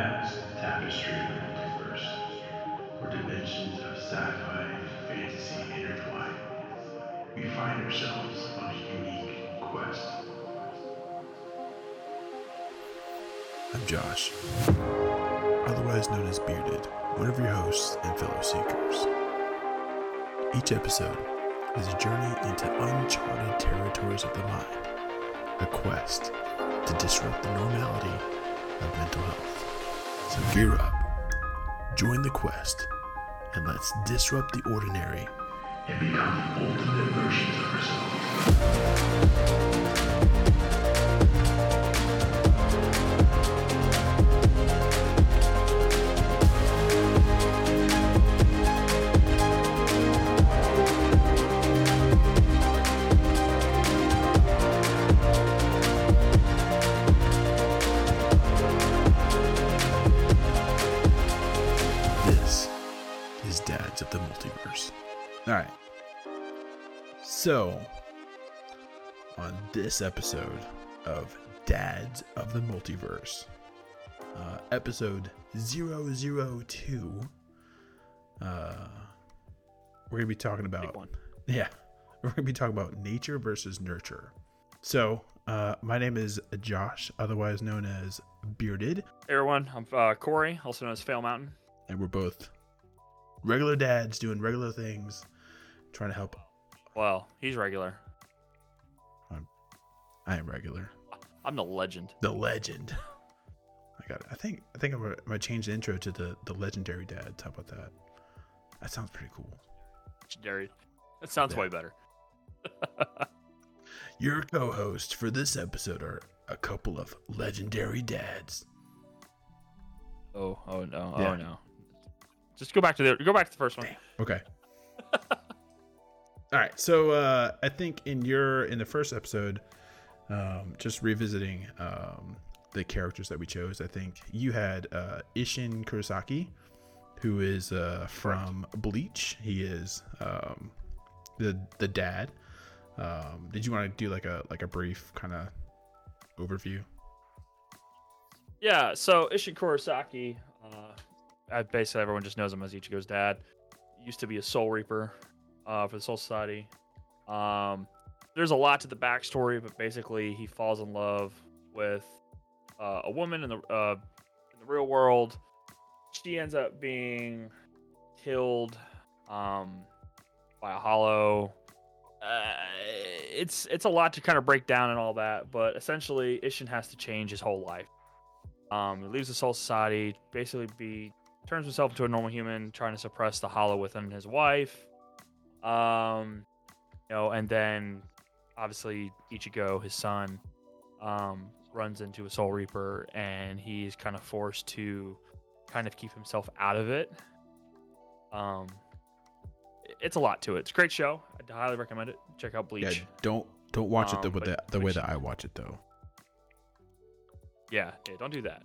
past the tapestry of the multiverse, where dimensions of sci-fi and fantasy intertwine, we find ourselves on a unique quest. I'm Josh, otherwise known as Bearded, one of your hosts and fellow seekers. Each episode is a journey into uncharted territories of the mind, a quest to disrupt the normality of mental health. So gear up, join the quest, and let's disrupt the ordinary and become ultimate versions of ourselves. All right. So, on this episode of Dads of the Multiverse, uh, episode 002, uh, we're going to be talking about. Yeah. We're going to be talking about nature versus nurture. So, uh, my name is Josh, otherwise known as Bearded. Hey everyone, I'm uh, Corey, also known as Fail Mountain. and we're both regular dads doing regular things, trying to help. Well, he's regular. I am regular, I'm the legend. the legend. I got. It. I think. I think I'm gonna, I'm gonna change the intro to the the legendary dad. How about that? That sounds pretty cool. Legendary. That sounds Yeah. way better. Your co-hosts for this episode are a couple of legendary dads. Oh, oh no, oh, Yeah. oh no. Just go back to the go back to the first one. Okay. All right. So uh, I think in your in the first episode, um, just revisiting um, the characters that we chose, I think you had uh, Isshin Kurosaki, who is uh, from Bleach. He is um, the the dad. Um, did you want to do like a like a brief kind of overview? Yeah, so Isshin Kurosaki, uh, basically everyone just knows him as Ichigo's dad. Used to be a Soul Reaper uh, for the Soul Society. Um, there's a lot to the backstory, but basically he falls in love with uh, a woman in the uh, in the real world. She ends up being killed um, by a hollow. Uh, it's it's a lot to kind of break down and all that, but essentially Isshin has to change his whole life. Um, he leaves the Soul Society, basically be turns himself into a normal human, trying to suppress the hollow within his wife. Um, you know, and then obviously Ichigo, his son, um, runs into a Soul Reaper, and he's kind of forced to kind of keep himself out of it. Um, it's a lot to it. It's a great show. I highly recommend it. Check out Bleach. Yeah. Don't don't watch it the Um, the, the way that I watch it though. Yeah, yeah, don't do that.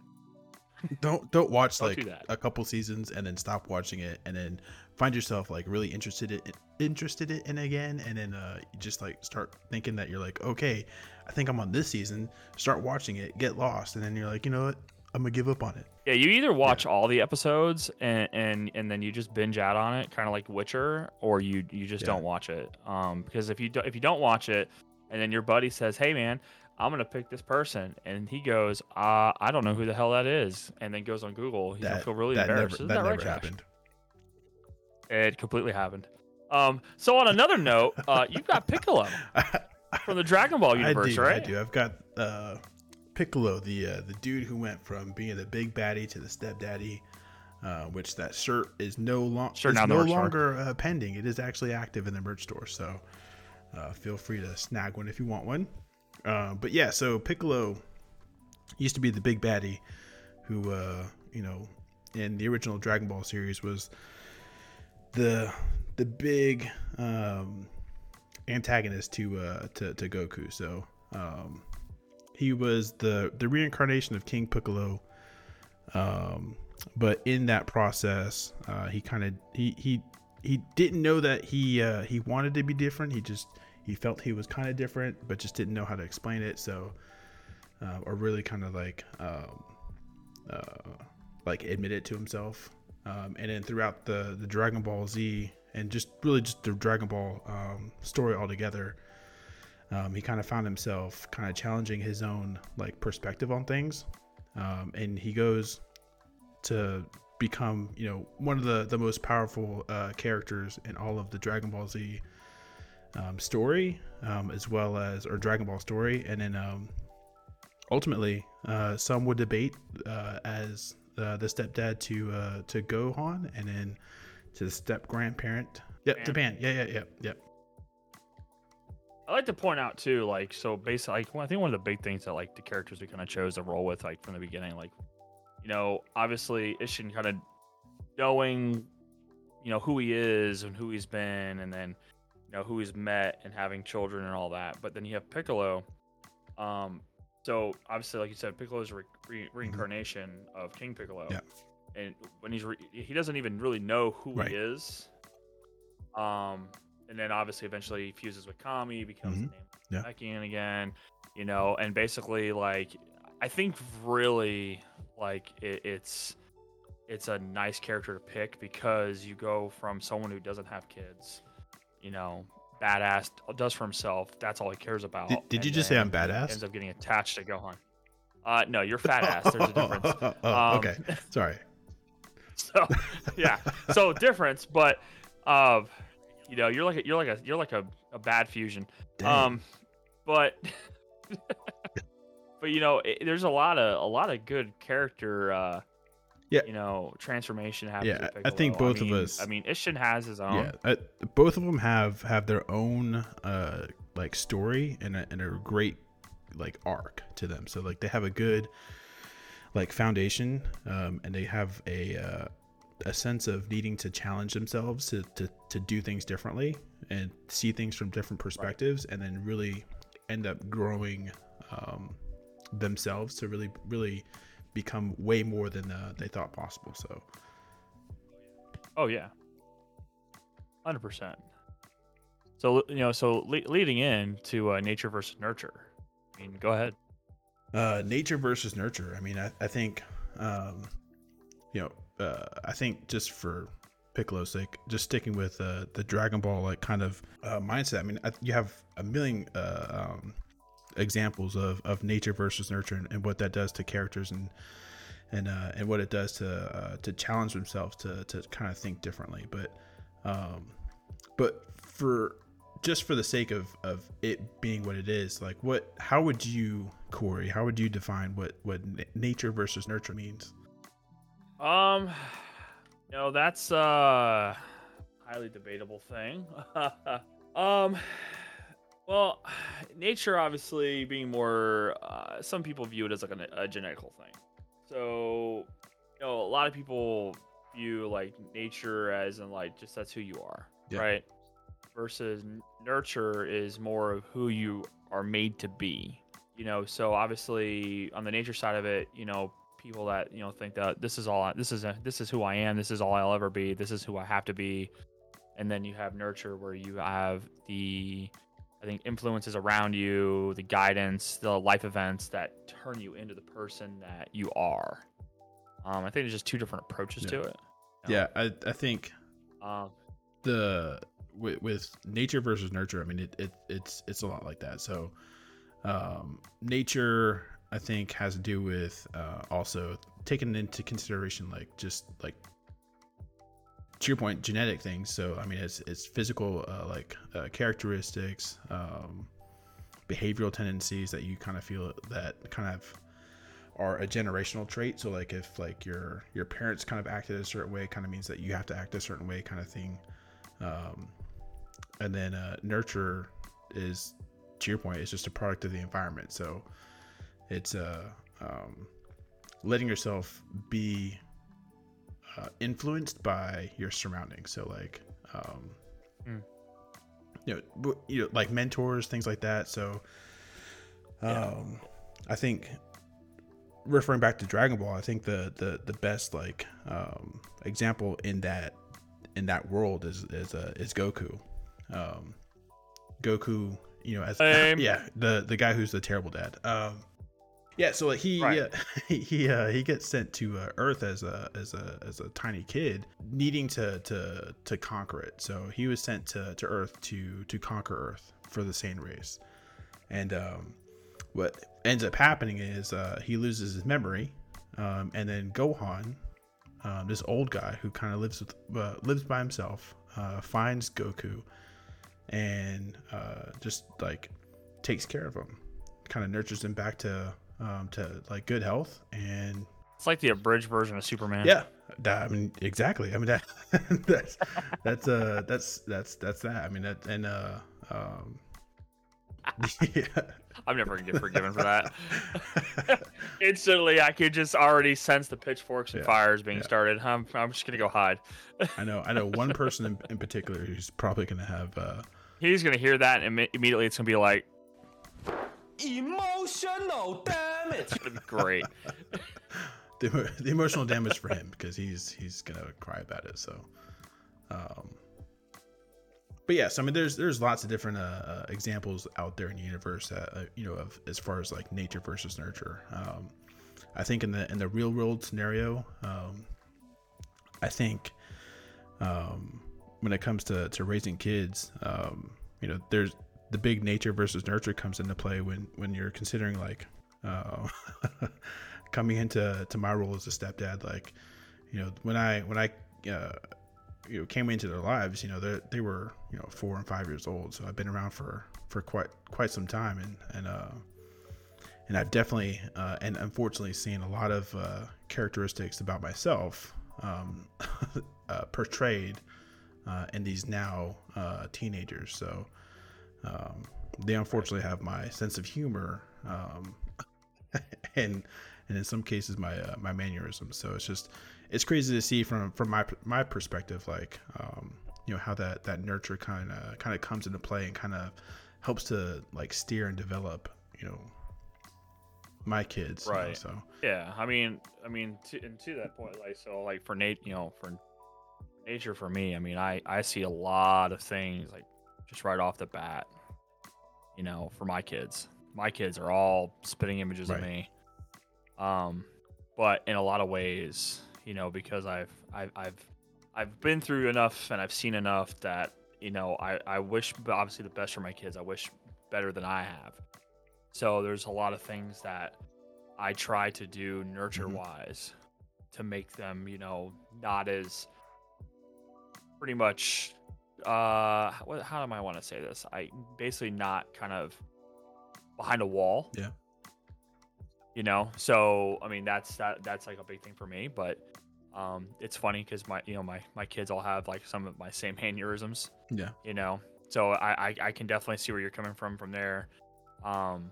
Don't don't watch Don't like do a couple seasons and then stop watching it and then find yourself like really interested in interested in again and then uh you just like start thinking that you're like okay i think i'm on this season. Start watching it get lost and then you're like you know what? I'm gonna give up on it. Yeah, you either watch all the episodes and, and and then you just binge out on it, kind of like Witcher, or you you just Yeah. don't watch it. Um, because if you do, if you don't watch it, and then your buddy says, "Hey, man, I'm gonna pick this person," and he goes, "Uh, I don't know who the hell that is," and then goes on Google, he's gonna that, feel really that never embarrassed. that Isn't that, never right, Josh? happened It completely happened. Um, so on another note, uh, you've got Piccolo from the Dragon Ball universe, I do, right? I do. I've got uh, Piccolo, the uh, the dude who went from being the big baddie to the stepdaddy, uh, which that shirt is no, long, Shirt is no longer uh, pending. It is actually active in the merch store, so uh, feel free to snag one if you want one. Uh, but yeah, so Piccolo used to be the big baddie, who uh, you know in the original Dragon Ball series was the the big um, antagonist to uh, to to Goku. So um, he was the the reincarnation of King Piccolo. Um, but in that process, uh, he kind of he he he didn't know that he uh, he wanted to be different. He just he felt he was kind of different, but just didn't know how to explain it. So, uh, or really kind of like um, uh, like admit it to himself. Um, and then throughout the the Dragon Ball Z and just really just the Dragon Ball um, story altogether, um, he kind of found himself kind of challenging his own like perspective on things, um, and he goes to become you know one of the the most powerful uh, characters in all of the Dragon Ball Z um, story, um, as well as or Dragon Ball story, and then um, ultimately uh, some would debate uh, as uh, the stepdad to uh, to Gohan, and then to the step grandparent. Yep, to Pan. Yeah, yeah, yeah, yep. I like to point out too, like so basically, like I think one of the big things that like the characters we kind of chose to roll with, like from the beginning, like you know, obviously Isshin kind of knowing, you know, who he is and who he's been, and then know who he's met and having children and all that. But then you have Piccolo. Um, so obviously, like you said, Piccolo is a re- re- reincarnation of King Piccolo. Yeah. And when he's re- he doesn't even really know who Right. he is. Um, and then obviously eventually he fuses with Kami, becomes Mhm. the name Yeah. Namekian again, you know, and basically like I think really like it, it's it's a nice character to pick because you go from someone who doesn't have kids, you know, badass does for himself. That's all he cares about. Did, did you just say I'm badass? Ends up getting attached to Gohan. Uh, no, you're fat ass. There's a difference. oh, Um, okay. Sorry. So yeah, so difference, but uh, you know, you're like a, you're like a you're like a, a bad fusion. Dang. Um, but but you know, it, there's a lot of a lot of good character. Uh, Yeah. You know, transformation happens. Yeah, I- I think both of mean- us- I mean, Isshin has his own. yeah, uh, both of them have have their own uh like story and a, and a great like arc to them. So like they have a good like foundation, um, and they have a uh, a sense of needing to challenge themselves to, to to do things differently and see things from different perspectives, and then really end up growing um, themselves to really really become way more than uh, they thought possible. So Oh yeah, hundred percent. So you know, so le- leading in to uh, nature versus nurture. I mean, go ahead. uh nature versus nurture i mean i, I think um you know uh i think just for piccolo's sake just sticking with uh the dragon ball like kind of uh mindset i mean I, you have a million uh um examples of of nature versus nurture and, and what that does to characters and and uh and what it does to uh to challenge themselves to to kind of think differently but um but for just for the sake of of it being what it is like what how would you corey how would you define what what nature versus nurture means Um, you know, that's a highly debatable thing. um, well, nature obviously being more, uh, some people view it as like a, a genetical thing. So, you know, a lot of people view like nature as in like just that's who you are, Yeah. right? Versus n- nurture is more of who you are made to be. You know, so obviously on the nature side of it, you know, people that you know think that this is all I, this is a, this is who I am, this is all I'll ever be, this is who I have to be, and then you have nurture where you have the I think influences around you, the guidance, the life events that turn you into the person that you are. Um, I think there's just two different approaches Yeah. to it. you yeah i i think Um, the with, with nature versus nurture i mean it, it it's it's a lot like that so um nature i think has to do with uh also taking into consideration like just like to your point genetic things. So i mean it's it's physical uh, like uh, characteristics um behavioral tendencies that you kind of feel that kind of are a generational trait. So like if like your your parents kind of acted a certain way kind of means that you have to act a certain way kind of thing. Um, and then uh, nurture is to your point it's just a product of the environment. So it's uh, um, letting yourself be uh, influenced by your surroundings so like um, Mm. you know you know like mentors things like that so Yeah. um, i think referring back to dragon ball i think the the the best like um, example in that in that world is is uh, is Goku. Um, Goku, you know, as Same. yeah, the the guy who's the terrible dad. Um, Yeah, so he Right. uh, he he, uh, he gets sent to uh, Earth as a as a as a tiny kid, needing to to to conquer it. So he was sent to, to Earth to to conquer Earth for the Saiyan race. And um, what ends up happening is uh, he loses his memory, um, and then Gohan, um, this old guy who kind of lives with uh, lives by himself, uh, finds Goku, and uh, just like takes care of him, kind of nurtures him back to um, to like good health, and It's like the abridged version of Superman. yeah, that, I mean exactly. I mean that that's that's uh that's that's that's that. I mean that and uh um yeah. I'm never gonna get forgiven for that. Instantly, I could just already sense the pitchforks and Yeah, fires being yeah. started. I'm, I'm just gonna go hide. I know I know one person in, in particular who's probably gonna have uh He's gonna hear that, and imme- immediately it's gonna be like, Emotional damage. It's gonna be great. the, the emotional damage for him because he's he's gonna cry about it. So, um, but yes, I mean, there's there's lots of different uh, uh, examples out there in the universe, uh, uh, you know, of as far as like nature versus nurture. Um, I think in the in the real world scenario, um, I think um, when it comes to to raising kids, um, you know, there's the big nature versus nurture comes into play when when you're considering like uh, coming into to my role as a stepdad like you know when i when i uh, you know came into their lives you know they they were you know four and five years old. So i've been around for for quite quite some time. And and uh and i've definitely uh and unfortunately seen a lot of uh characteristics about myself um uh, portrayed uh, in these now uh, teenagers. So um, they unfortunately have my sense of humor um, and and in some cases my uh, my mannerisms so it's just it's crazy to see from from my my perspective like um, you know how that that nurture kind of kind of comes into play and kind of helps to like steer and develop you know my kids you know, Right. so Yeah, I mean, I mean, to, and to that point, like, so, like, for Nate, you know, for nature, for me, I mean, I I see a lot of things like just right off the bat. You know, for my kids, my kids are all spitting images of me. Um, but in a lot of ways, you know, because I've I've I've I've been through enough and I've seen enough that you know I I wish obviously the best for my kids. I wish better than I have. So there's a lot of things that I try to do nurture wise to make them, you know, not as pretty much uh what, how am I want to say this? I basically not kind of behind a wall. Yeah. You know, so I mean that's that that's like a big thing for me, but um it's funny because my you know my my kids all have like some of my same mannerisms yeah. You know so I, I i can definitely see where you're coming from from there. Um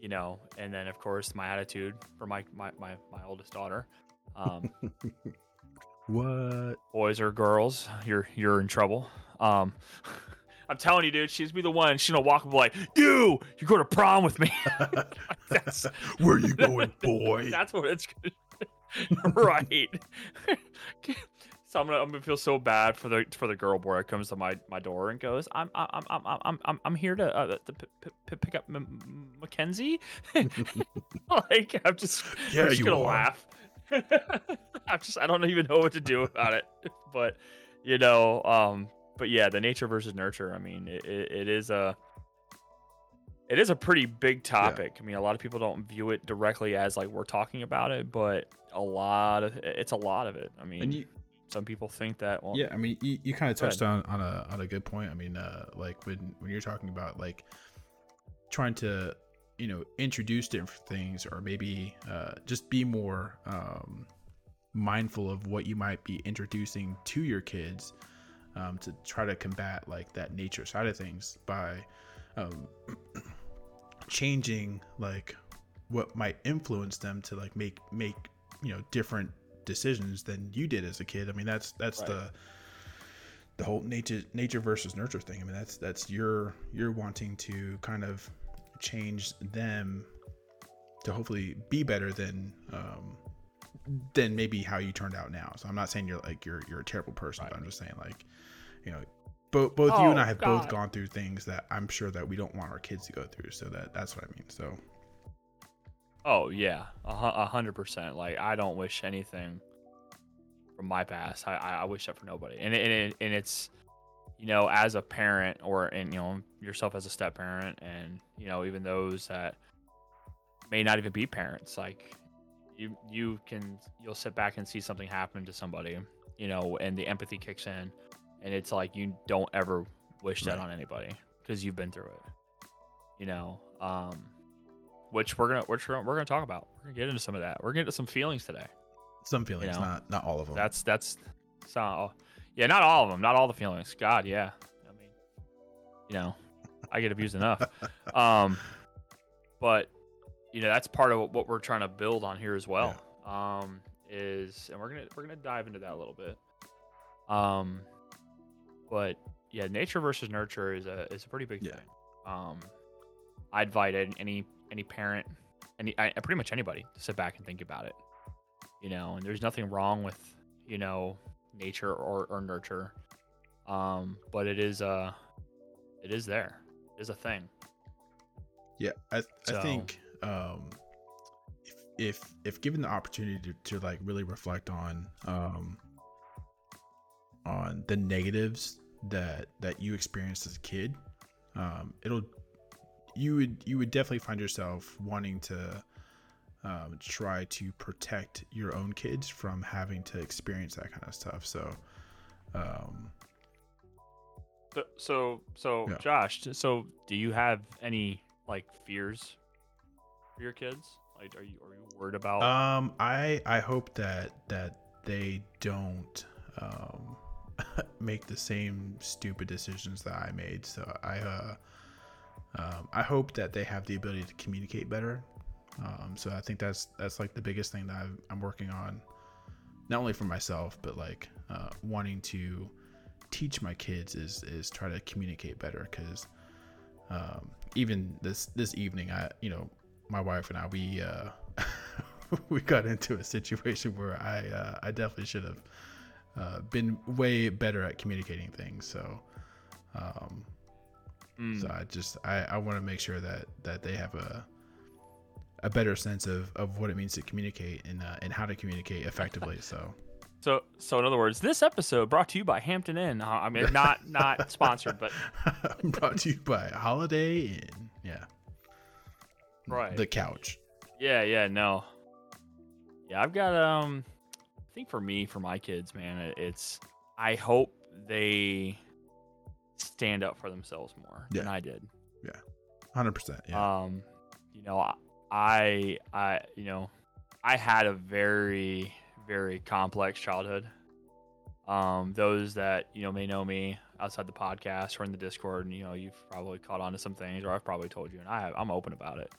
you know and then of course my attitude for my my my, my oldest daughter. Um what? boys or girls you're you're in trouble. Um i'm telling you dude she's be the one she's gonna walk up like you you're going to prom with me that's where you going boy that's what it's right. so I'm gonna I'm gonna feel so bad for the for the girl boy that comes to my my door and goes, I'm I'm I'm I'm I'm I'm, I'm here to, uh, to p- p- pick up M- M- Mackenzie. like I'm just Yeah, I'm just you gonna are. laugh. I'm just I don't even know what to do about it. But you know, um, but yeah, the nature versus nurture. I mean, it, it, is a it is a pretty big topic. I mean, a lot of people don't view it directly as like we're talking about it, but a lot of it's a lot of it. I mean, you some people think that. Well, yeah i mean you, you kind of touched on on a on a good point i mean uh like when when you're talking about like trying to you know introduce different things or maybe uh just be more um mindful of what you might be introducing to your kids um to try to combat like that nature side of things by um changing like what might influence them to like make make you know different decisions than you did as a kid. I mean, that's that's Right. the the whole nature nature versus nurture thing. I mean, that's that's your you're wanting to kind of change them to hopefully be better than um than maybe how you turned out now. So I'm not saying you're like you're you're a terrible person, but I'm just saying like you know both both you and Oh, I have both gone through things that I'm sure that we don't want our kids to go through. So that that's what I mean. So Oh yeah, a a hundred percent. Like I don't wish anything from my past. I, I I wish that for nobody. And it, and it, and it's you know as a parent or and you know yourself as a step parent and you know even those that may not even be parents like you you can you'll sit back and see something happen to somebody you know and the empathy kicks in. And it's like you don't ever wish that Right. on anybody because you've been through it you know um which we're gonna which we're, we're gonna talk about. We're gonna get into some of that. We're gonna get into some feelings today Some feelings, know, not not all of them. that's that's so yeah not all of them not all the feelings. God yeah. I mean you know i get abused enough. Um but you know that's part of what we're trying to build on here as well. Um is and we're gonna we're gonna dive into that a little bit. Um but yeah nature versus nurture is a is a pretty big Yeah. thing. Um i'd invite any- any any parent any I, pretty much anybody to sit back and think about it you know and there's nothing wrong with you know nature or, or nurture. Um but it is uh it is there it is a thing. Yeah, I, I So- think um, if, if if given the opportunity to, to like really reflect on um, on the negatives that that you experienced as a kid, um, it'll you would you would definitely find yourself wanting to um, try to protect your own kids from having to experience that kind of stuff. So, um, so so, so Yeah. josh so do you have any like fears for your kids like are you are you worried about Um, I I hope that that they don't um make the same stupid decisions that I made. So I uh um, I hope that they have the ability to communicate better. Um, so I think that's that's like the biggest thing that I'm, I'm working on, not only for myself but like uh, wanting to teach my kids is is try to communicate better because um, even this this evening I you know my wife and I we uh, we got into a situation where I uh, I definitely should have uh, been way better at communicating things. So um, Mm. so I just I, I want to make sure that that they have a a better sense of, of what it means to communicate and uh, and how to communicate effectively. So so so in other words this episode brought to you by hampton inn i mean not not sponsored but brought to you by Holiday Inn. Yeah, Right. The couch. Yeah, yeah, no. Yeah, I've got um I think for me, for my kids, man, it's I hope they stand up for themselves more than I did. Yeah. Hundred percent. Yeah. Um, you know, I I you know, I had a very very complex childhood. Um, those that you know may know me outside the podcast or in the Discord, and you know, you've probably caught on to some things, or I've probably told you, and I I'm open about it.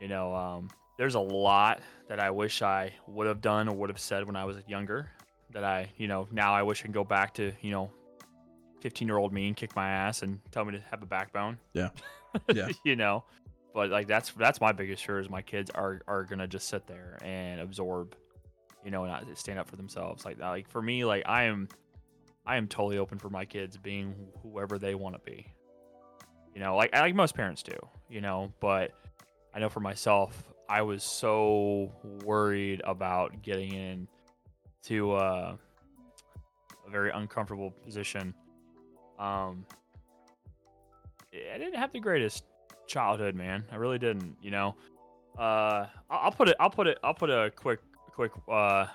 You know, um, there's a lot that I wish I would have done or would have said when I was younger. That I, you know, now I wish I can go back to, you know, 15 year old me and kick my ass and tell me to have a backbone. Yeah. Yeah. you know, but like that's that's my biggest fear is my kids are are gonna just sit there and absorb, you know, and not stand up for themselves like that. Like for me, like I am, I am totally open for my kids being whoever they want to be. You know, like like most parents do. You know, but I know for myself, I was so worried about getting in to uh, a very uncomfortable position. Um, I didn't have the greatest childhood, man. I really didn't. You know, uh, I'll, put it. I'll put it. I'll put a quick, quick, uh,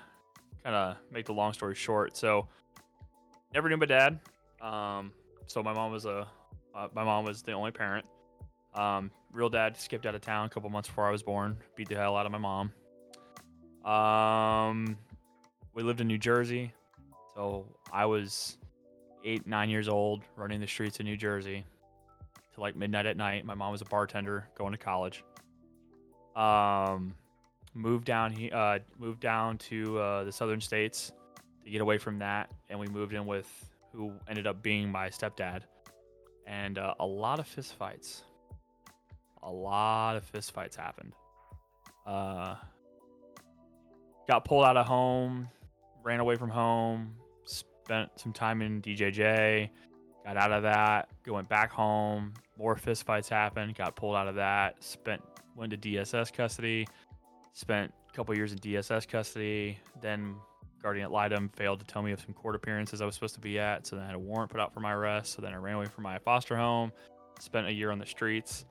kind of make the long story short. So, never knew my dad. Um, so my mom was a, uh, my mom was the only parent. Um, real dad skipped out of town a couple months before I was born. Beat the hell out of my mom. Um, we lived in New Jersey, so I was eight, nine years old, running the streets of New Jersey to like midnight at night. My mom was a bartender going to college. Um, moved down he uh moved down to uh, the southern states to get away from that, and we moved in with who ended up being my stepdad, and uh, a lot of fistfights. A lot of fistfights happened. Uh, got pulled out of home, ran away from home, spent some time in DJJ, got out of that, went back home. More fistfights happened, got pulled out of that, spent went to DSS custody, spent a couple years in DSS custody. Then guardian ad litem failed to tell me of some court appearances I was supposed to be at, so then I had a warrant put out for my arrest. So then I ran away from my foster home, spent a year on the streets,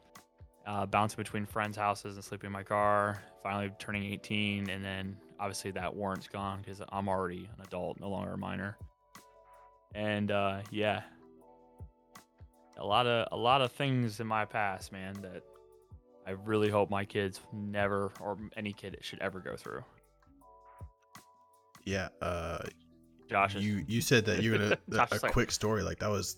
uh, bouncing between friends' houses and sleeping in my car. Finally turning 18, and then obviously that warrant's gone because I'm already an adult, no longer a minor. And uh, yeah, a lot of a lot of things in my past, man, that I really hope my kids never or any kid should ever go through. Yeah. Uh, Josh, you you said that you're gonna a like- quick story like that was.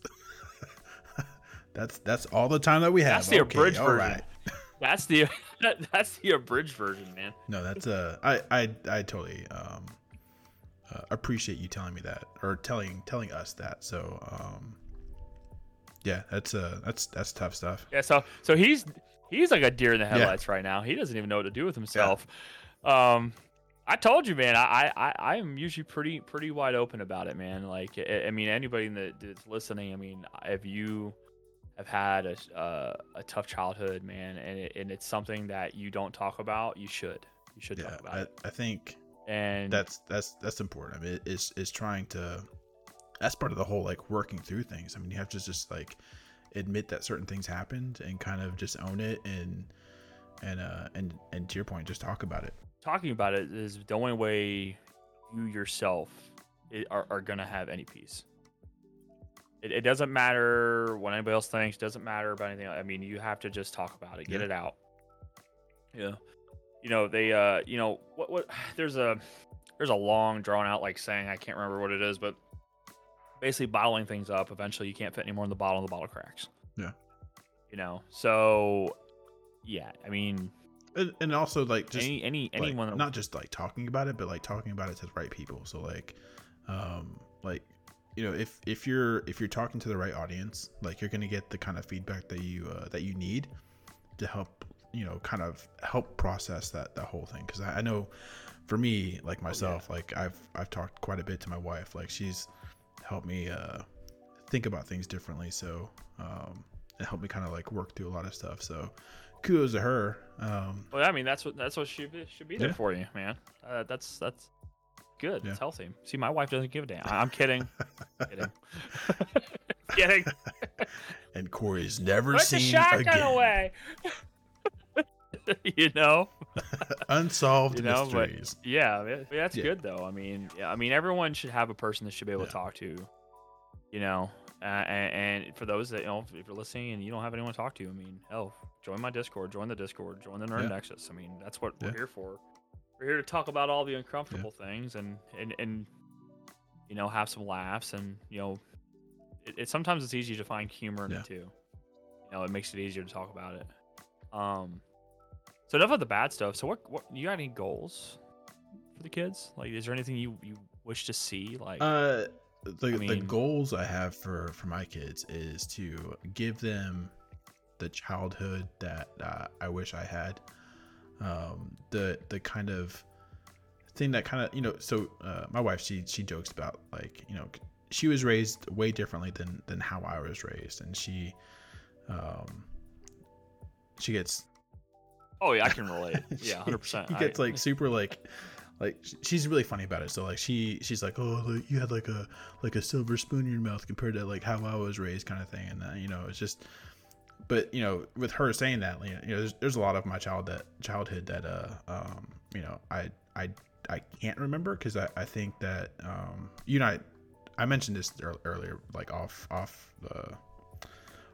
That's that's all the time that we have. That's the Okay, abridged all version. right. that's the that's the abridged version, man. No, that's uh, I I I totally um uh, appreciate you telling me that or telling telling us that. So um, yeah, that's uh that's that's tough stuff. Yeah, so so he's he's like a deer in the headlights right now. He doesn't even know what to do with himself. Um, I told you, man. I I I am usually pretty pretty wide open about it, man. Like I, I mean, anybody that, that's listening, I mean, if you have had a uh, a tough childhood, man, and it, and it's something that you don't talk about, you should you should Yeah, talk about I, it. I think And that's that's that's important. I mean, it's is trying to. That's part of the whole like working through things. I mean, you have to just like admit that certain things happened and kind of just own it and and uh and and to your point, just talk about it. talking about it is the only way you yourself are, are going to have any peace. It, it doesn't matter what anybody else thinks. Doesn't matter about anything. I mean, you have to just talk about it, get Yeah. it out. Yeah. You know they. Uh. You know what? What? There's a. There's a long drawn out like saying. I can't remember what it is, but basically bottling things up. Eventually, you can't fit anymore in the bottle, and the bottle cracks. Yeah. You know. So. Yeah. I mean, And, and also like just any any like, anyone. not just like talking about it but like talking about it to the right people so like um like you know if if you're if you're talking to the right audience like you're gonna get the kind of feedback that you uh, that you need to help you know kind of help process that that whole thing. Because I, I know for me like myself like i've i've talked quite a bit to my wife. Like she's helped me uh think about things differently. So um it helped me kind of like work through a lot of stuff. So kudos to her. Um Well, I mean, that's what that's what should be, should be there Yeah. for you, man. Uh, that's that's good. Yeah. It's healthy. See, my wife doesn't give a damn. I'm kidding. kidding. kidding. and Corey's never Put the seen shotgun again. away. you know. Unsolved You know, but- mysteries. Yeah, that- that's Yeah. good though. I mean, yeah, I mean, everyone should have a person that should be able Yeah. to talk to. You know, uh, and, and for those that you know, if you're listening and you don't have anyone to talk to, I mean, hell, join my Discord, join the Discord, join the Nerd Yeah. Nexus. I mean, that's what Yeah. we're here for. We're here to talk about all the uncomfortable things and and and you know have some laughs and you know, it, it sometimes it's easy to find humor in Yeah. it too. You know, it makes it easier to talk about it. Um, so enough of the bad stuff. So what what you got any goals for the kids? Like, is there anything you you wish to see? Like, Uh, the, the mean- goals I have for for my kids is to give them the childhood that uh, I wish I had. Um, the the kind of thing that kind of you know. So uh, my wife she she jokes about like you know she was raised way differently than than how I was raised, and she um she gets oh yeah, I can relate. Yeah, hundred percent. she gets like super like like she's really funny about it. So like she she's like oh you had like a like a silver spoon in your mouth compared to like how I was raised kind of thing. And uh, you know it's just but you know with her saying that you know, there's, there's a lot of my child that childhood that uh um you know I I I can't remember because I I think that um you know I, I mentioned this earlier like off off the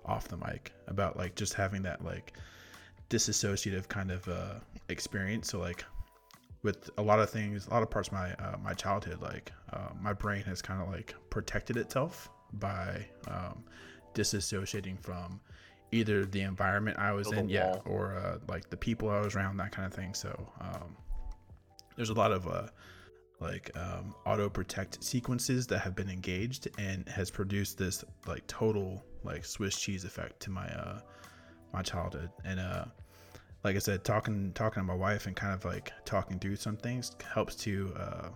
off the mic about like just having that like disassociative kind of uh experience. So like with a lot of things a lot of parts of my uh, my childhood like uh, my brain has kind of like protected itself by um disassociating from either the environment i was in yeah or uh, like the people i was around that kind of thing. So um there's a lot of uh like um, auto protect sequences that have been engaged and has produced this like total like Swiss cheese effect to my uh my childhood. And uh like I said talking talking to my wife and kind of like talking through some things helps to uh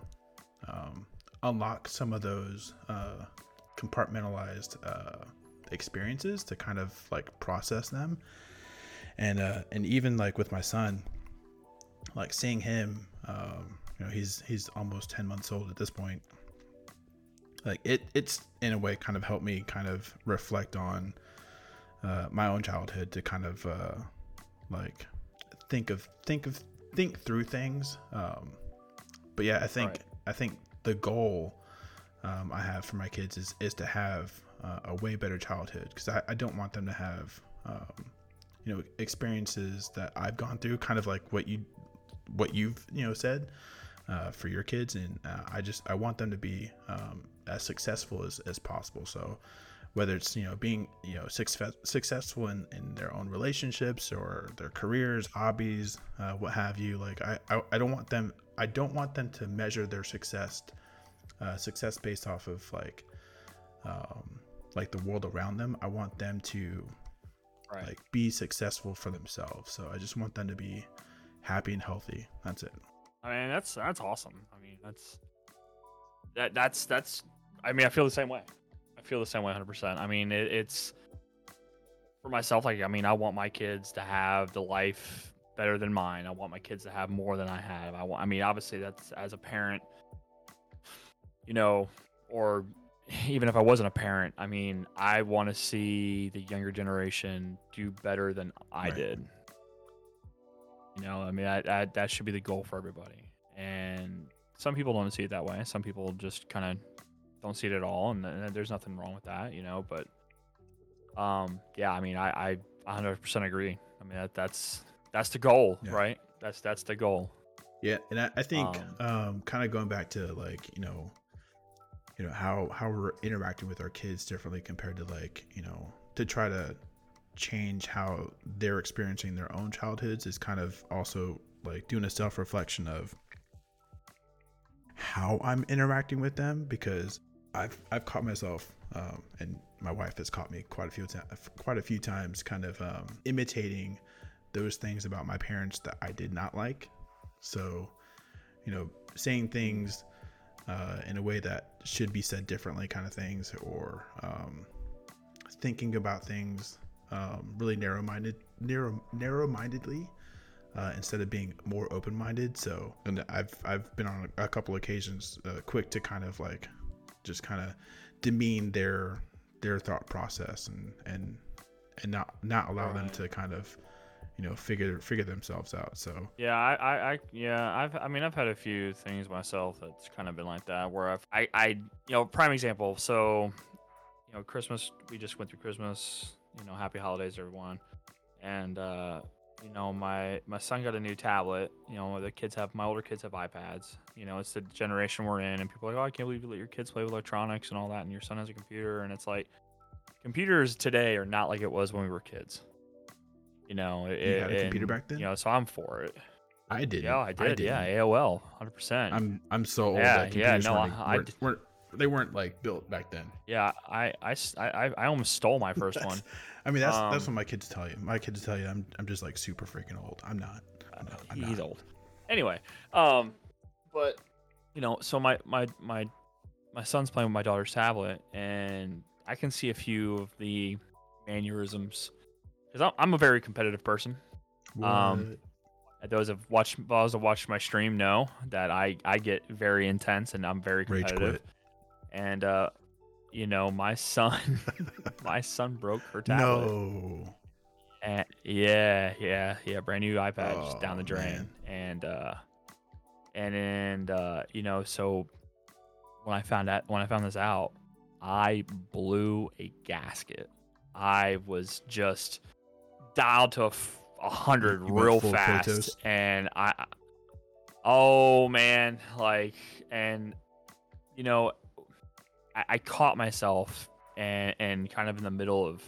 um unlock some of those uh compartmentalized uh experiences to kind of like process them and uh and even like with my son like seeing him, um, you know, he's he's almost ten months old at this point. Like it, it's in a way kind of helped me kind of reflect on uh, my own childhood to kind of uh, like think of think of think through things. Um, but yeah, I think Right. I think the goal um, I have for my kids is is to have uh, a way better childhood because I, I don't want them to have um, you know experiences that I've gone through, kind of like what you what you've you know said uh, for your kids, and uh, I just I want them to be um, as successful as, as possible. So whether it's you know being you know success, successful in, in their own relationships or their careers, hobbies, uh, what have you, like I, I I don't want them I don't want them to measure their success uh, success based off of like um, like the world around them. I want them to Right. like be successful for themselves. So I just want them to be happy and healthy. That's it. I mean, that's that's awesome. I mean, that's that that's that's. I mean, I feel the same way. I feel the same way, hundred percent. I mean, it, it's for myself. Like, I mean, I want my kids to have the life better than mine. I want my kids to have more than I have. I want. I mean, obviously, that's as a parent, you know, or even if I wasn't a parent. I mean, I want to see the younger generation do better than I Right. did. You know, I mean, that, that that should be the goal for everybody. And some people don't see it that way. Some people just kind of don't see it at all, and, and there's nothing wrong with that, you know. But um, yeah, I mean, I I 100% agree. I mean, that that's that's the goal, Yeah. right? That's that's the goal. Yeah, and I, I think Um, um, kind of going back to like you know, you know how how we're interacting with our kids differently compared to like you know to try to change how they're experiencing their own childhoods is kind of also like doing a self reflection of how I'm interacting with them because I've I've caught myself um, and my wife has caught me quite a few times quite a few times kind of um, imitating those things about my parents that I did not like. So, you know, saying things uh, in a way that should be said differently, kind of things, or um, thinking about things um, really narrow-minded, narrow, narrow-mindedly, uh, instead of being more open-minded. So, and I've I've been on a couple occasions uh, quick to kind of like just kind of demean their their thought process and and and not not allow them to kind of you know figure figure themselves out. So Yeah, I, I, yeah, I've, I mean, I've had a few things myself that's kind of been like that, where I've, I, I, you know, prime example. So, you know, Christmas, we just went through Christmas. You know, happy holidays, everyone. And, uh, you know, my my son got a new tablet. You know, the kids have my older kids have iPads. You know, it's the generation we're in, and people are like, oh, I can't believe you let your kids play with electronics and all that, and your son has a computer, and it's like, computers today are not like it was when we were kids. You know, it, You had a computer and, back then? You know, so I'm for it. I did. Yeah, I did. yeah, AOL, hundred percent. I'm I'm so old. Yeah, that yeah, no, weren't, I- I weren't, weren't- they weren't like built back then. Yeah, I I, I, I almost stole my first one. I mean, that's that's Um, what my kids tell you. My kids tell you I'm I'm just like super freaking old. I'm not. I'm not. I'm He's not. old. Anyway, um, but you know, so my my my my son's playing with my daughter's tablet, and I can see a few of the mannerisms because I'm, I'm a very competitive person. Um, What? Those have watched those have watched my stream know that I I get very intense and I'm very competitive. And uh, you know, my son, my son broke her tablet. No. And yeah, yeah, yeah, brand new iPad just down Oh, the drain. man. And uh and and uh, you know, so when I found out when I found this out, I blew a gasket. I was just dialed to a, f- a hundred You real fast, Kratos? and I, I- oh man, like, and you know, I, I caught myself and and kind of in the middle of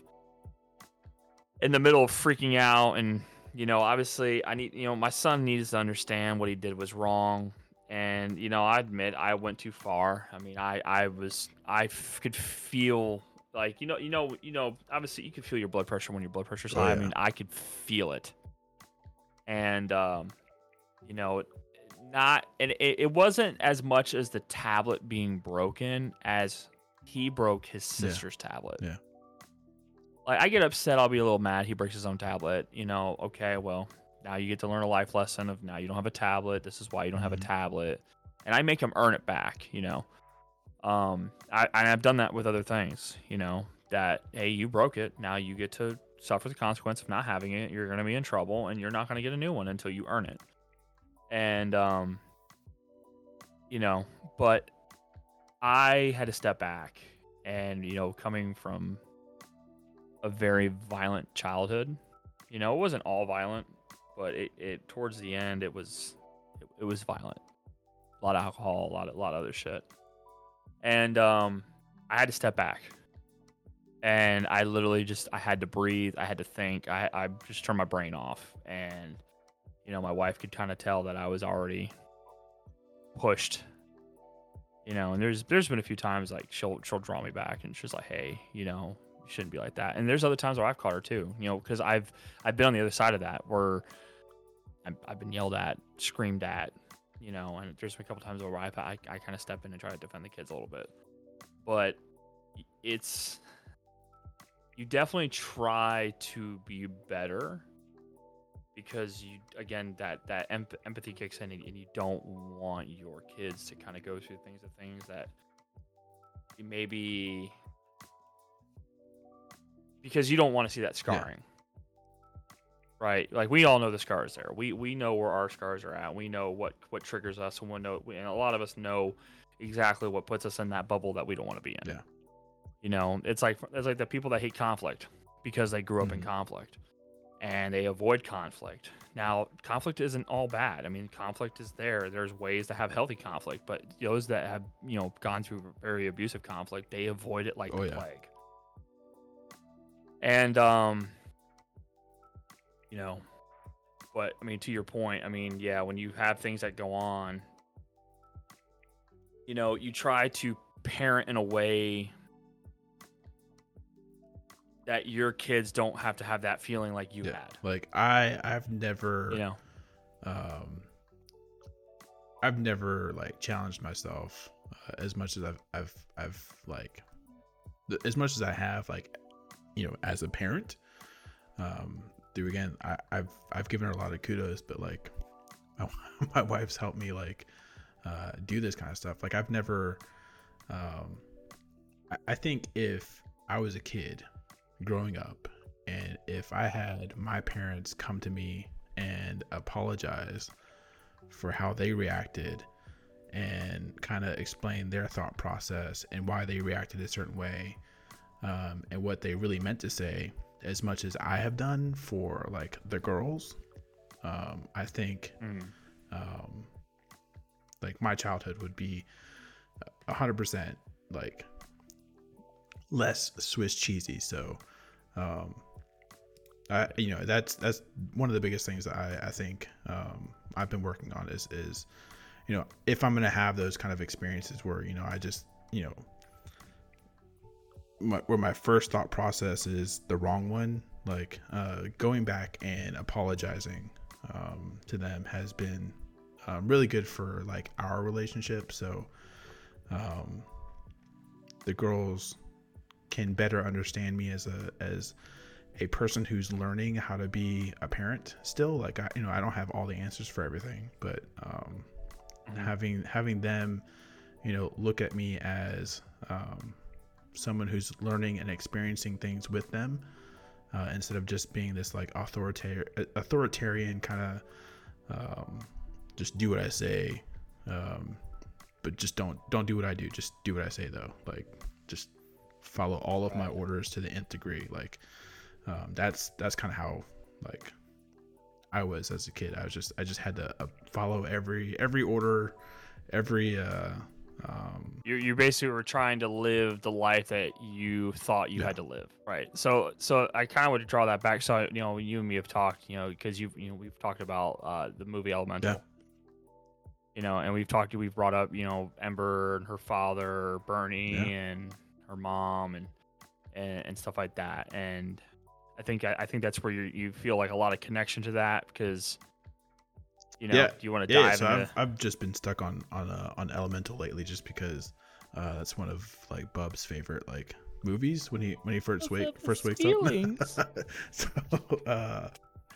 in the middle of freaking out and you know obviously i need you know my son needs to understand what he did was wrong and you know i admit i went too far i mean i i was i f- could feel like you know you know you know obviously you can feel your blood pressure when your blood pressure's Oh, high i mean i could feel it and um you know not and it, it wasn't as much as the tablet being broken as he broke his Yeah. sister's tablet Yeah. like I get upset, I'll be a little mad. He breaks his own tablet. You know, okay, well, now you get to learn a life lesson of now you don't have a tablet. This is why you don't have a Mhm. tablet, and I make him earn it back. You know, um, I I've done that with other things. You know, that hey, you broke it. Now you get to suffer the consequence of not having it. You're gonna be in trouble, and you're not gonna get a new one until you earn it. And um, you know, but I had to step back, and you know, coming from a very violent childhood, you know, it wasn't all violent, but it, it towards the end it was it, it was violent. A lot of alcohol, a lot of a lot of other shit. And um I had to step back. And I literally just I had to breathe, I had to think. I I just turned my brain off and you know, my wife could kind of tell that I was already pushed. You know, and there's there's been a few times like she'll she'll draw me back and she's like, "Hey, you know, you shouldn't be like that." And there's other times where I've caught her too, you know, because I've I've been on the other side of that where I've been yelled at, screamed at, you know, and there's been a couple times where I I, I kind of step in and try to defend the kids a little bit, but it's you definitely try to be better because you again that that emp- empathy kicks in and, and you don't want your kids to kind of go through things of things that maybe because you don't want to see that scarring right like we all know the scars there. We we know where our scars are at. We know what what triggers us and we know and a lot of us know exactly what puts us in that bubble that we don't want to be in. Yeah. you know it's like it's like the people that hate conflict because they grew up in Mhm. conflict and they avoid conflict. Now conflict isn't all bad. I mean conflict is there. There's ways to have healthy conflict but those that have you know gone through very abusive conflict they avoid it like Oh, the yeah. plague. And um you know but i mean to your point i mean yeah when you have things that go on you know you try to parent in a way that your kids don't have to have that feeling like you yeah. had Like I I've never you know um I've never like challenged myself uh, as much as I've I've I've like as much as I have like you know as a parent um through again. I, I've I've given her a lot of kudos but like my, my wife's helped me like uh do this kind of stuff. Like I've never um I, I think if I was a kid growing up and if I had my parents come to me and apologize for how they reacted and kind of explain their thought process and why they reacted a certain way um, and what they really meant to say as much as i have done for like the girls um, i think Mm. um, like my childhood would be a 100% like less swiss cheesy so um, I, you know that's that's one of the biggest things that I, I think um, I've been working on is is you know if I'm gonna have those kind of experiences where you know I just you know my, where my first thought process is the wrong one. Like uh, going back and apologizing um, to them has been um, really good for like our relationship. So um, the girls can better understand me as a as a person who's learning how to be a parent still. Like i you know i don't have all the answers for everything but um Mhm. having having them you know look at me as um someone who's learning and experiencing things with them uh, instead of just being this like authoritarian authoritarian kind of um just do what i say um but just don't don't do what i do just do what i say though. Like just follow all of my orders to the nth degree. Like um, that's that's kind of how like I was as a kid. I was just I just had to uh, follow every every order, every uh, um, you you basically were trying to live the life that you thought you Yeah. had to live, right? So so I kind of would draw that back. So you know, you and me have talked, you know, because you you know we've talked about uh, the movie Elemental. Yeah. You know, and we've talked, we've brought up, you know, Ember and her father, Bernie, Yeah. and her mom, and, and and stuff like that. And I think I, I think that's where you you feel like a lot of connection to that because, you know, Yeah. do you want to yeah. So into? I've, I've just been stuck on on uh, on Elemental lately, just because uh, that's one of like Bub's favorite like movies when he when he first wake first wakes up. so uh,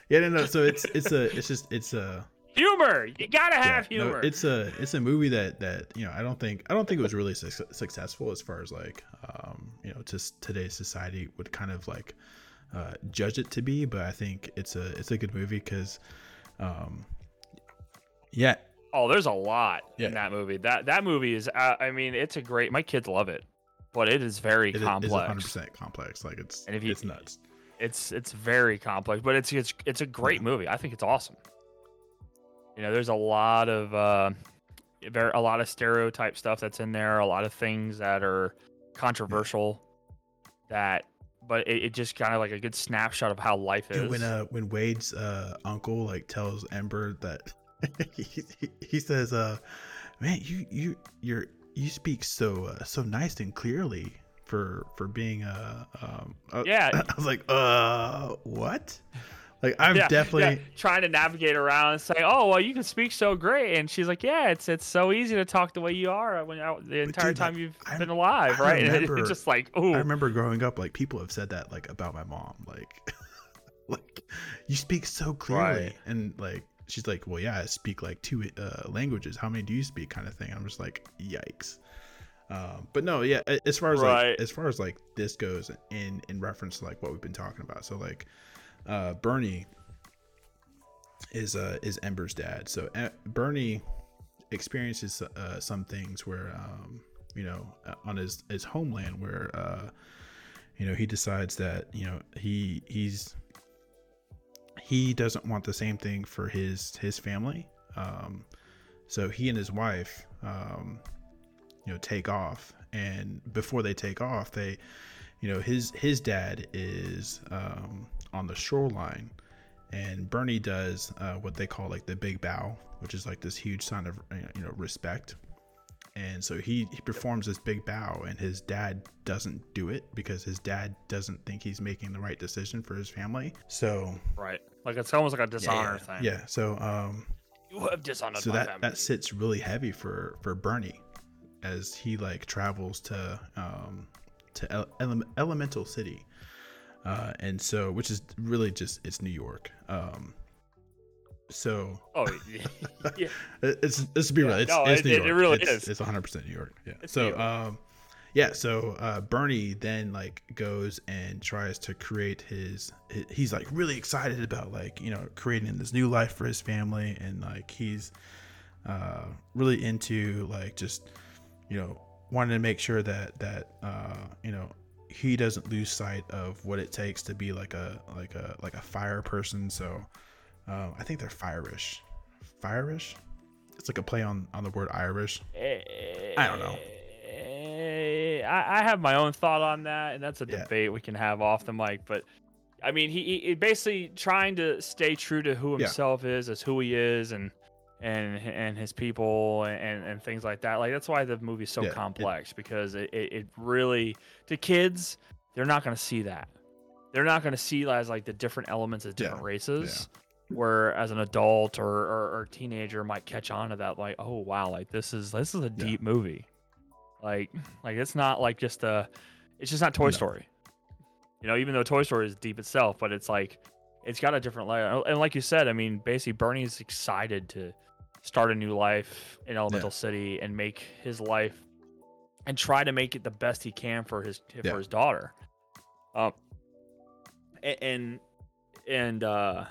yeah, no, no. So it's it's a it's just it's a humor. You gotta yeah, have no, humor. it's a it's a movie that that you know I don't think I don't think it was really su- successful as far as like um you know just today's society would kind of like uh, judge it to be, but I think it's a it's a good movie because um yeah oh, there's a lot Yeah. in that movie. That that movie is. Uh, I mean, it's a great. My kids love it, but it is very it is complex. 100 percent complex like it's And if you- it's nuts. it's it's very complex, but it's it's it's a great movie. I think it's awesome. You know, there's a lot of uh, very a lot of stereotype stuff that's in there. A lot of things that are controversial. That, but it, it just kind of like a good snapshot of how life is. Dude, when uh when Wade's uh uncle like tells Ember that he, he, says uh man you you you're you speak so uh, so nice and clearly for for being uh um uh, yeah, I was like uh what? Like I'm yeah, definitely yeah, trying to navigate around. And say, "Oh, well, you can speak so great," and she's like, "Yeah, it's it's so easy to talk the way you are when you the entire dude, time you've I- been alive, I right?" And it's just like, "Ooh, I remember growing up like people have said that like about my mom like like you speak so clearly Right. and like she's like well yeah I speak like two uh, languages. How many do you speak? kind of thing. I'm just like yikes. Um, but no yeah as far as Right. like as far as like this goes in in reference to like what we've been talking about. So like uh Bernie is uh is Ember's dad. So uh, Bernie experiences uh, some things where um you know uh, on his his homeland where uh you know he decides that you know he he's he doesn't want the same thing for his his family um so he and his wife um you know take off and before they take off they you know his his dad is um on the shoreline and Bernie does uh, what they call like the big bow, which is like this huge sign of you know respect. And so he he performs this big bow, and his dad doesn't do it because his dad doesn't think he's making the right decision for his family. So right." Like it's almost like a dishonor yeah, thing. yeah. So um, You have dishonored so my that family. that sits really heavy for for Bernie as he like travels to um to Ele- Ele- Elemental City, uh, and so which is really just it's New York. Um, so Oh, yeah. it- it's let's be Yeah, real, it's, no, it's it- New it- York. it really it's, is. It's 100 percent New York. Yeah. It's so York. um, yeah. So uh, Bernie then like goes and tries to create his. hi- He's like really excited about like you know creating this new life for his family, and like he's uh, really into like just you know wanting to make sure that that uh, you know he doesn't lose sight of what it takes to be like a like a like a fire person. So um, I think they're Fireish. Fireish. It's like a play on on the word Irish. I don't know. I, I have my own thought on that, and that's a Yeah. debate we can have off the mic. But I mean, he, he basically trying to stay true to who Yeah. himself is, as who he is, and and and his people and and things like that. Like that's why the movie's so Yeah, it- complex because it, it, really to kids they're not going to see that. They're not going to see as like the different elements of Yeah, different races. Where as an adult or, or, or teenager might catch on to that, like, oh wow, like this is this is a Yeah. deep movie. Like like it's not like just a it's just not Toy No. Story. You know, even though Toy Story is deep itself, but it's like it's got a different layer. And like you said, I mean, basically Bernie's excited to start a new life in Elemental City and make his life and try to make it the best he can for his for Yeah. his daughter. Um and and uh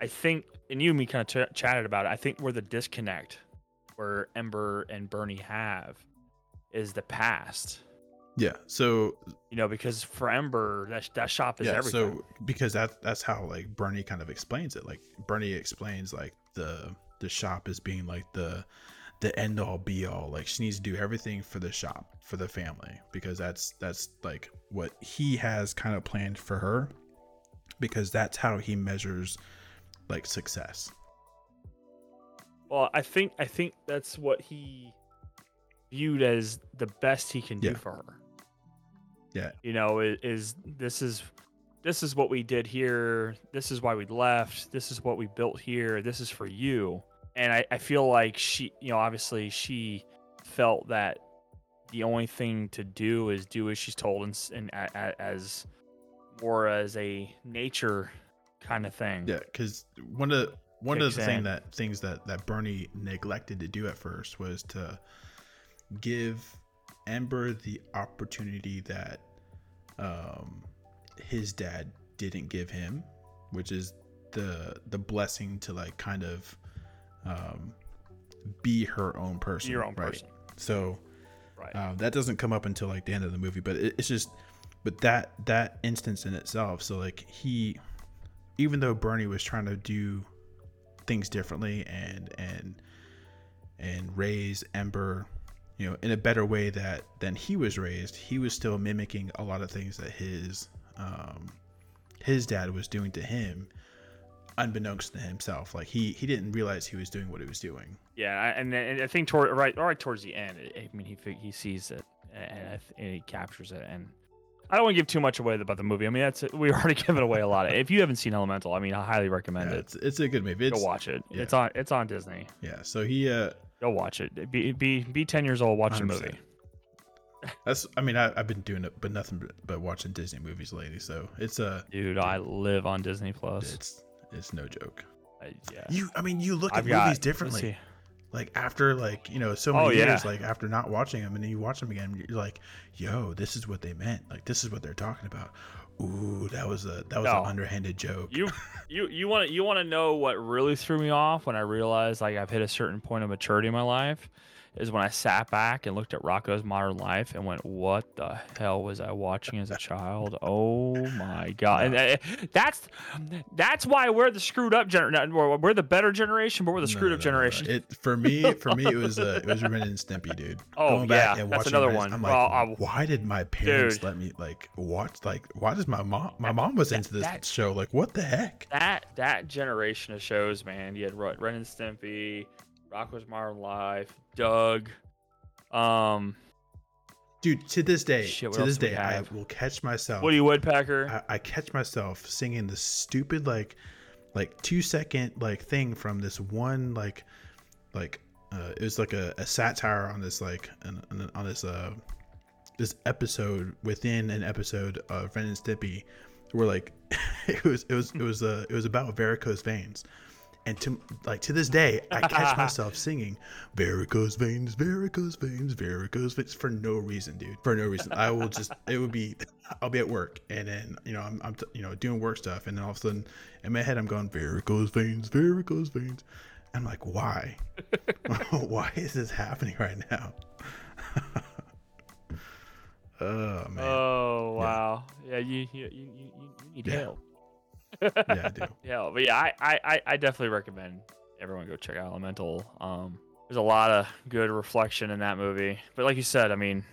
I think and you and me kind of ch- chatted about it. I think where the disconnect where Ember and Bernie have is the past. Yeah. So You know, because for Ember, that that shop is yeah. everything. So because that that's how like Bernie kind of explains it. Like Bernie explains like the the shop as being like the the end all be all. Like she needs to do everything for the shop for the family because that's that's like what he has kind of planned for her because that's how he measures like success. Well, I think I think that's what he viewed as the best he can do Yeah. for her. Yeah. You know, is, is this is this is what we did here. This is why we left. This is what we built here. This is for you. And I, I feel like she, you know, obviously she felt that the only thing to do is do as she's told and, and as more as a nature kind of thing. Yeah, because one of one of the thing that things that that Bernie neglected to do at first was to give Ember the opportunity that um, his dad didn't give him, which is the the blessing to like kind of um, be her own person. Your own right? person. So Right. uh, that doesn't come up until like the end of the movie, but it, it's just, but that that instance in itself. So like he, even though Bernie was trying to do things differently and and and raise Ember, you know, in a better way that than he was raised, he was still mimicking a lot of things that his um, his dad was doing to him, unbeknownst to himself. Like he he didn't realize he was doing what he was doing. Yeah, and, and I think toward right right towards the end, I mean, he he sees it and, and he captures it. And I don't want to give too much away about the movie. I mean, that's we already given away a lot. Of, If you haven't seen Elemental, I mean, I highly recommend Yeah, it. it's it's a good movie. It's, Go watch it. yeah. It's on it's on Disney. Yeah, so he uh Go watch it. Be be be ten years old. Watch the 100%. movie. That's. I mean, I, I've been doing it, but nothing but, but watching Disney movies lately. So it's a. Dude, I live on Disney Plus. It's it's no joke. I, yeah. You. I mean, you look at I've movies got let's differently. Like after like you know so oh, many Oh, yeah. years, like after not watching them, and then you watch them again, you're like, yo, this is what they meant. Like this is what they're talking about. Ooh, that was a that was No. an underhanded joke. You you you want to you want to know what really threw me off when I realized like I've hit a certain point of maturity in my life is when I sat back and looked at Rocko's Modern Life and went, "What the hell was I watching as a child? Oh my god!" And uh, that's that's why we're the screwed up generation. We're the better generation, but we're the screwed no, up no, no. generation. It for me, for me, it was uh, it was Ren and Stimpy, dude. Oh, Going back yeah, and that's watching another one. I'm like, Well, why did my parents Dude. let me like watch? Like, why does my mom? My mom was into this that- show. Like, what the heck? that that generation of shows, man. You had Ren and Stimpy, Rocko's Modern Life, Doug. Um, Dude, to this day, Shit, to this else do we day, I will catch myself. Woody Woodpecker. I, I catch myself singing the stupid like, like two second like thing from this one like, like uh, it was like a, a satire on this like an, an- on this uh this episode within an episode of Ren and Stimpy, where like it was it was it was uh it was about varicose veins. And to like to this day, I catch myself singing "varicose veins, varicose veins, varicose veins" for no reason, dude. For no reason. I will just it would be I'll be at work and then you know I'm, I'm t- you know doing work stuff and then all of a sudden in my head I'm going varicose veins, varicose veins. I'm like, why? why is this happening right now? oh man, Oh wow, yeah, you you you, you, you need Yeah. help. Yeah, I do. Yeah, but yeah, I, I I- definitely recommend everyone go check out Elemental. Um, there's a lot of good reflection in that movie, but like you said, I mean,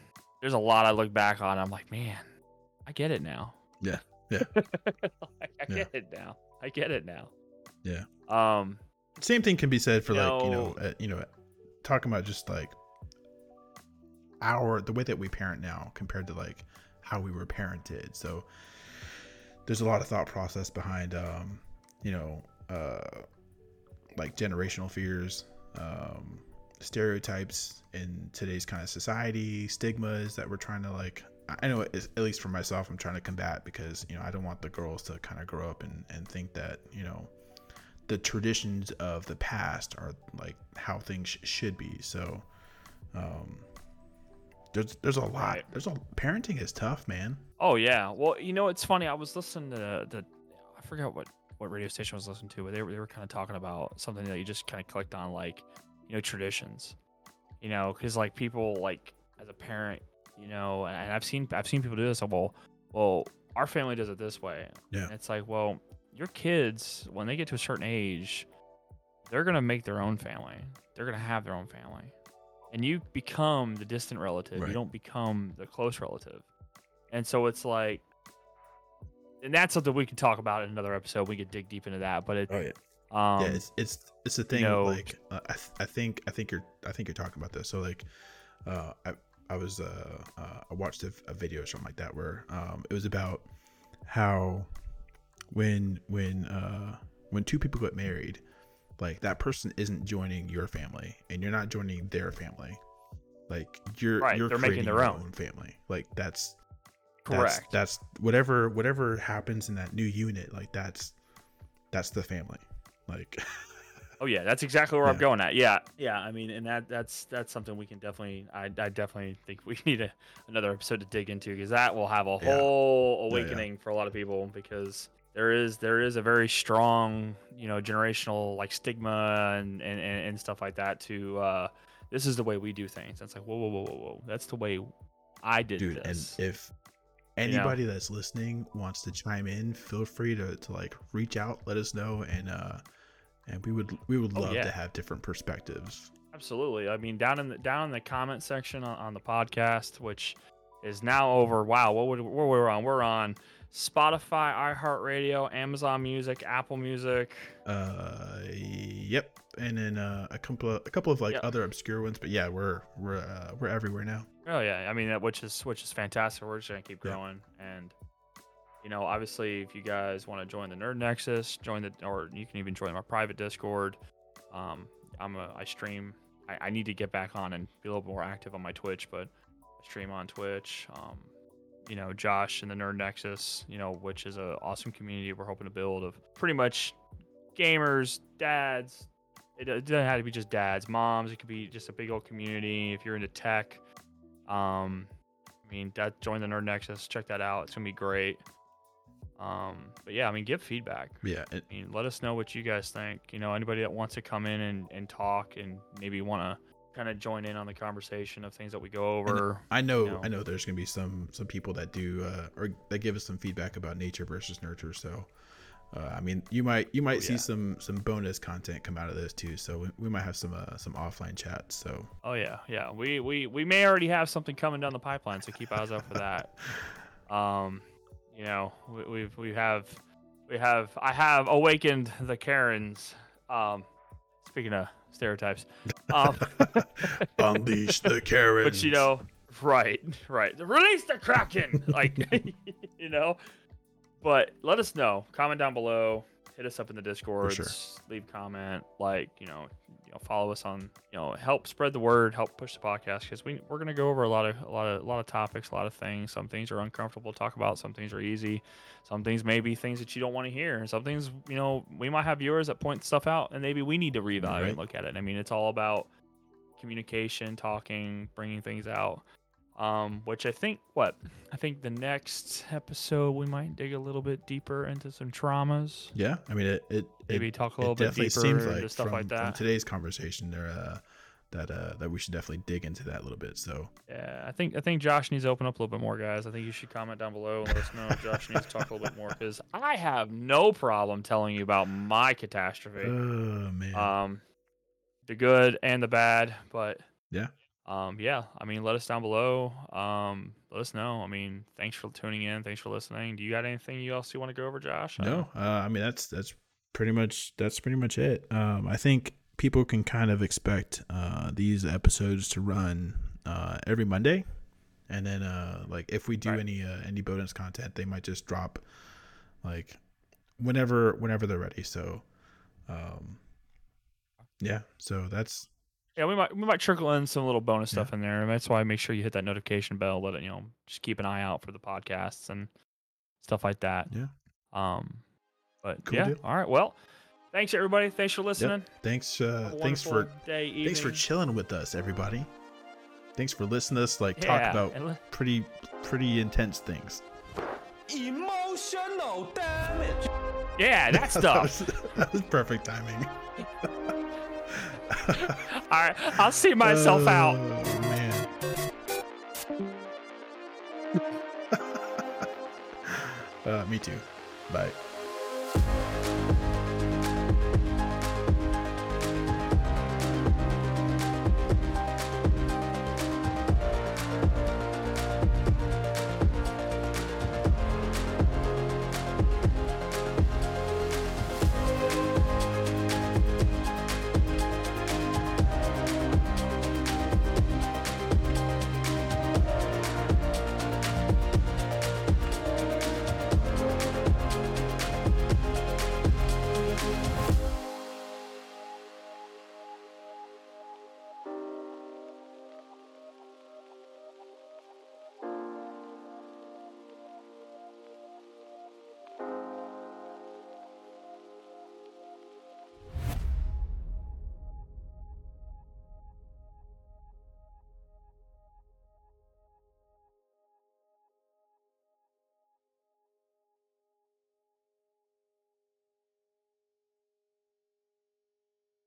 there's a lot I look back on. I'm like, man, I get it now. Yeah, yeah. I Yeah. get it now. I get it now. Yeah. Um. Same thing can be said for like you know uh, you know talking about just like our the way that we parent now compared to like how we were parented. So there's a lot of thought process behind um you know uh like generational fears, um stereotypes in today's kind of society, stigmas that we're trying to like I know at least for myself I'm trying to combat because you know I don't want the girls to kind of grow up and and think that, you know, the traditions of the past are like how things sh- should be. So, um, there's there's a lot. Right. There's a parenting is tough, man. Oh yeah. Well, you know, it's funny. I was listening to the I forgot what what radio station I was listening to, but they were they were kind of talking about something that you just kind of clicked on, like you know traditions. You know, because like people like as a parent, you know, and I've seen I've seen people do this. Well, well, our family does it this way. Yeah. And it's like, well, your kids when they get to a certain age, they're gonna make their own family. They're gonna have their own family. And you become the distant relative. Right. You don't become the close relative. And so it's like, and that's something we can talk about in another episode. We could dig deep into that. But it, Oh yeah. um, yeah, it's it's it's a thing. know- like uh, I, th- I think I think you're I think you're talking about this. So like, uh, I I was uh, uh I watched a, a video or something like that where um it was about how when when uh when two people get married, like that person isn't joining your family and you're not joining their family. Like you're Right, you're they're making creating their your own. family. Like that's correct. that's, that's whatever whatever happens in that new unit like that's that's the family. Like, Oh yeah, that's exactly where I'm going at. Yeah, yeah. I mean, and that that's that's something we can definitely. I, I definitely think we need a, another episode to dig into because that will have a Yeah. whole yeah. awakening for a lot of people because there is there is a very strong you know generational like stigma and and, and, stuff like that to uh this is the way we do things. It's like whoa whoa whoa whoa whoa that's the way I did dude, and if anybody that's listening wants to chime in, feel free to, to like reach out, let us know, and uh, and we would we would Oh, love yeah. to have different perspectives. Absolutely. I mean, down in the down in the comment section on, on the podcast, which is now over. Wow, what would where we're on? We're on Spotify, iHeartRadio, Amazon Music, Apple Music. Uh, yep, and then uh, a couple of a couple of like Yep. other obscure ones, but yeah, we're we're uh, we're everywhere now. Oh yeah, I mean that which is which is fantastic. We're just gonna keep Yeah. growing, and you know, obviously, if you guys want to join the Nerd Nexus, join the or you can even join my private Discord. Um, I'm a I stream. I, I need to get back on and be a little more active on my Twitch, but stream on Twitch. Um, you know, Josh and the Nerd Nexus, you know, which is an awesome community we're hoping to build of pretty much gamers, dads. It, it doesn't have to be just dads, moms. It could be just a big old community. If you're into tech, um, I mean, that join the Nerd Nexus. Check that out. It's gonna be great. Um, but yeah, I mean, give feedback. Yeah, it, I mean, let us know what you guys think. You know, anybody that wants to come in and, and talk and maybe want to kind of join in on the conversation of things that we go over. I know, know. I know. There's gonna be some some people that do uh, or that give us some feedback about nature versus nurture. So, uh, I mean, you might you might see yeah. some some bonus content come out of this too. So we, we might have some uh, some offline chats. So Oh yeah, yeah. We we we may already have something coming down the pipeline, so keep eyes out for that. Um, you know, we, we've we have we have I have awakened the Karens. Um, speaking of stereotypes, um, unleash the Karens. but you know, right, right. Release the Kraken, like you know. But let us know. Comment down below. Hit us up in the Discord. sure. Leave comment. Like you know, you know, follow us on. You know, help spread the word. Help push the podcast because we we're gonna go over a lot of a lot of a lot of topics, a lot of things. Some things are uncomfortable to talk about. Some things are easy. Some things may be things that you don't want to hear. And some things, you know, we might have viewers that point stuff out, and maybe we need to reevaluate Right. and look at it. I mean, it's all about communication, talking, bringing things out. Um, which I think what I think the next episode we might dig a little bit deeper into some traumas. Yeah, I mean it. It, Maybe it, talk a little bit definitely deeper seems into like stuff from, like from that. today's conversation there uh, that uh, that we should definitely dig into that a little bit. So Yeah, I think I think Josh needs to open up a little bit more, guys. I think you should comment down below and let us know if Josh needs to talk a little bit more because I have no problem telling you about my catastrophe. oh man, um the good and the bad but Yeah. Um yeah i mean let us down below um let us know i mean thanks for tuning in thanks for listening do you got anything else you want to go over josh no, uh, I mean that's that's pretty much that's pretty much it. Um, I think people can kind of expect uh, these episodes to run uh, every Monday, and then uh, like if we do Right. any uh, any bonus content, they might just drop like whenever whenever they're ready. So, um, yeah. So that's yeah we might we might trickle in some little bonus stuff in there and that's why i make sure you hit that notification bell let it you know just keep an eye out for the podcasts and stuff like that Yeah. um but Cool yeah deal. all right well thanks everybody thanks for listening thanks. Uh, thanks for wonderful day thanks for chilling with us, everybody. Thanks for listening to us like talk about and li- pretty pretty intense things. Emotional damage. yeah that that, stuff was, that was perfect timing. all right i'll see myself out Oh, man. uh, me too. Bye.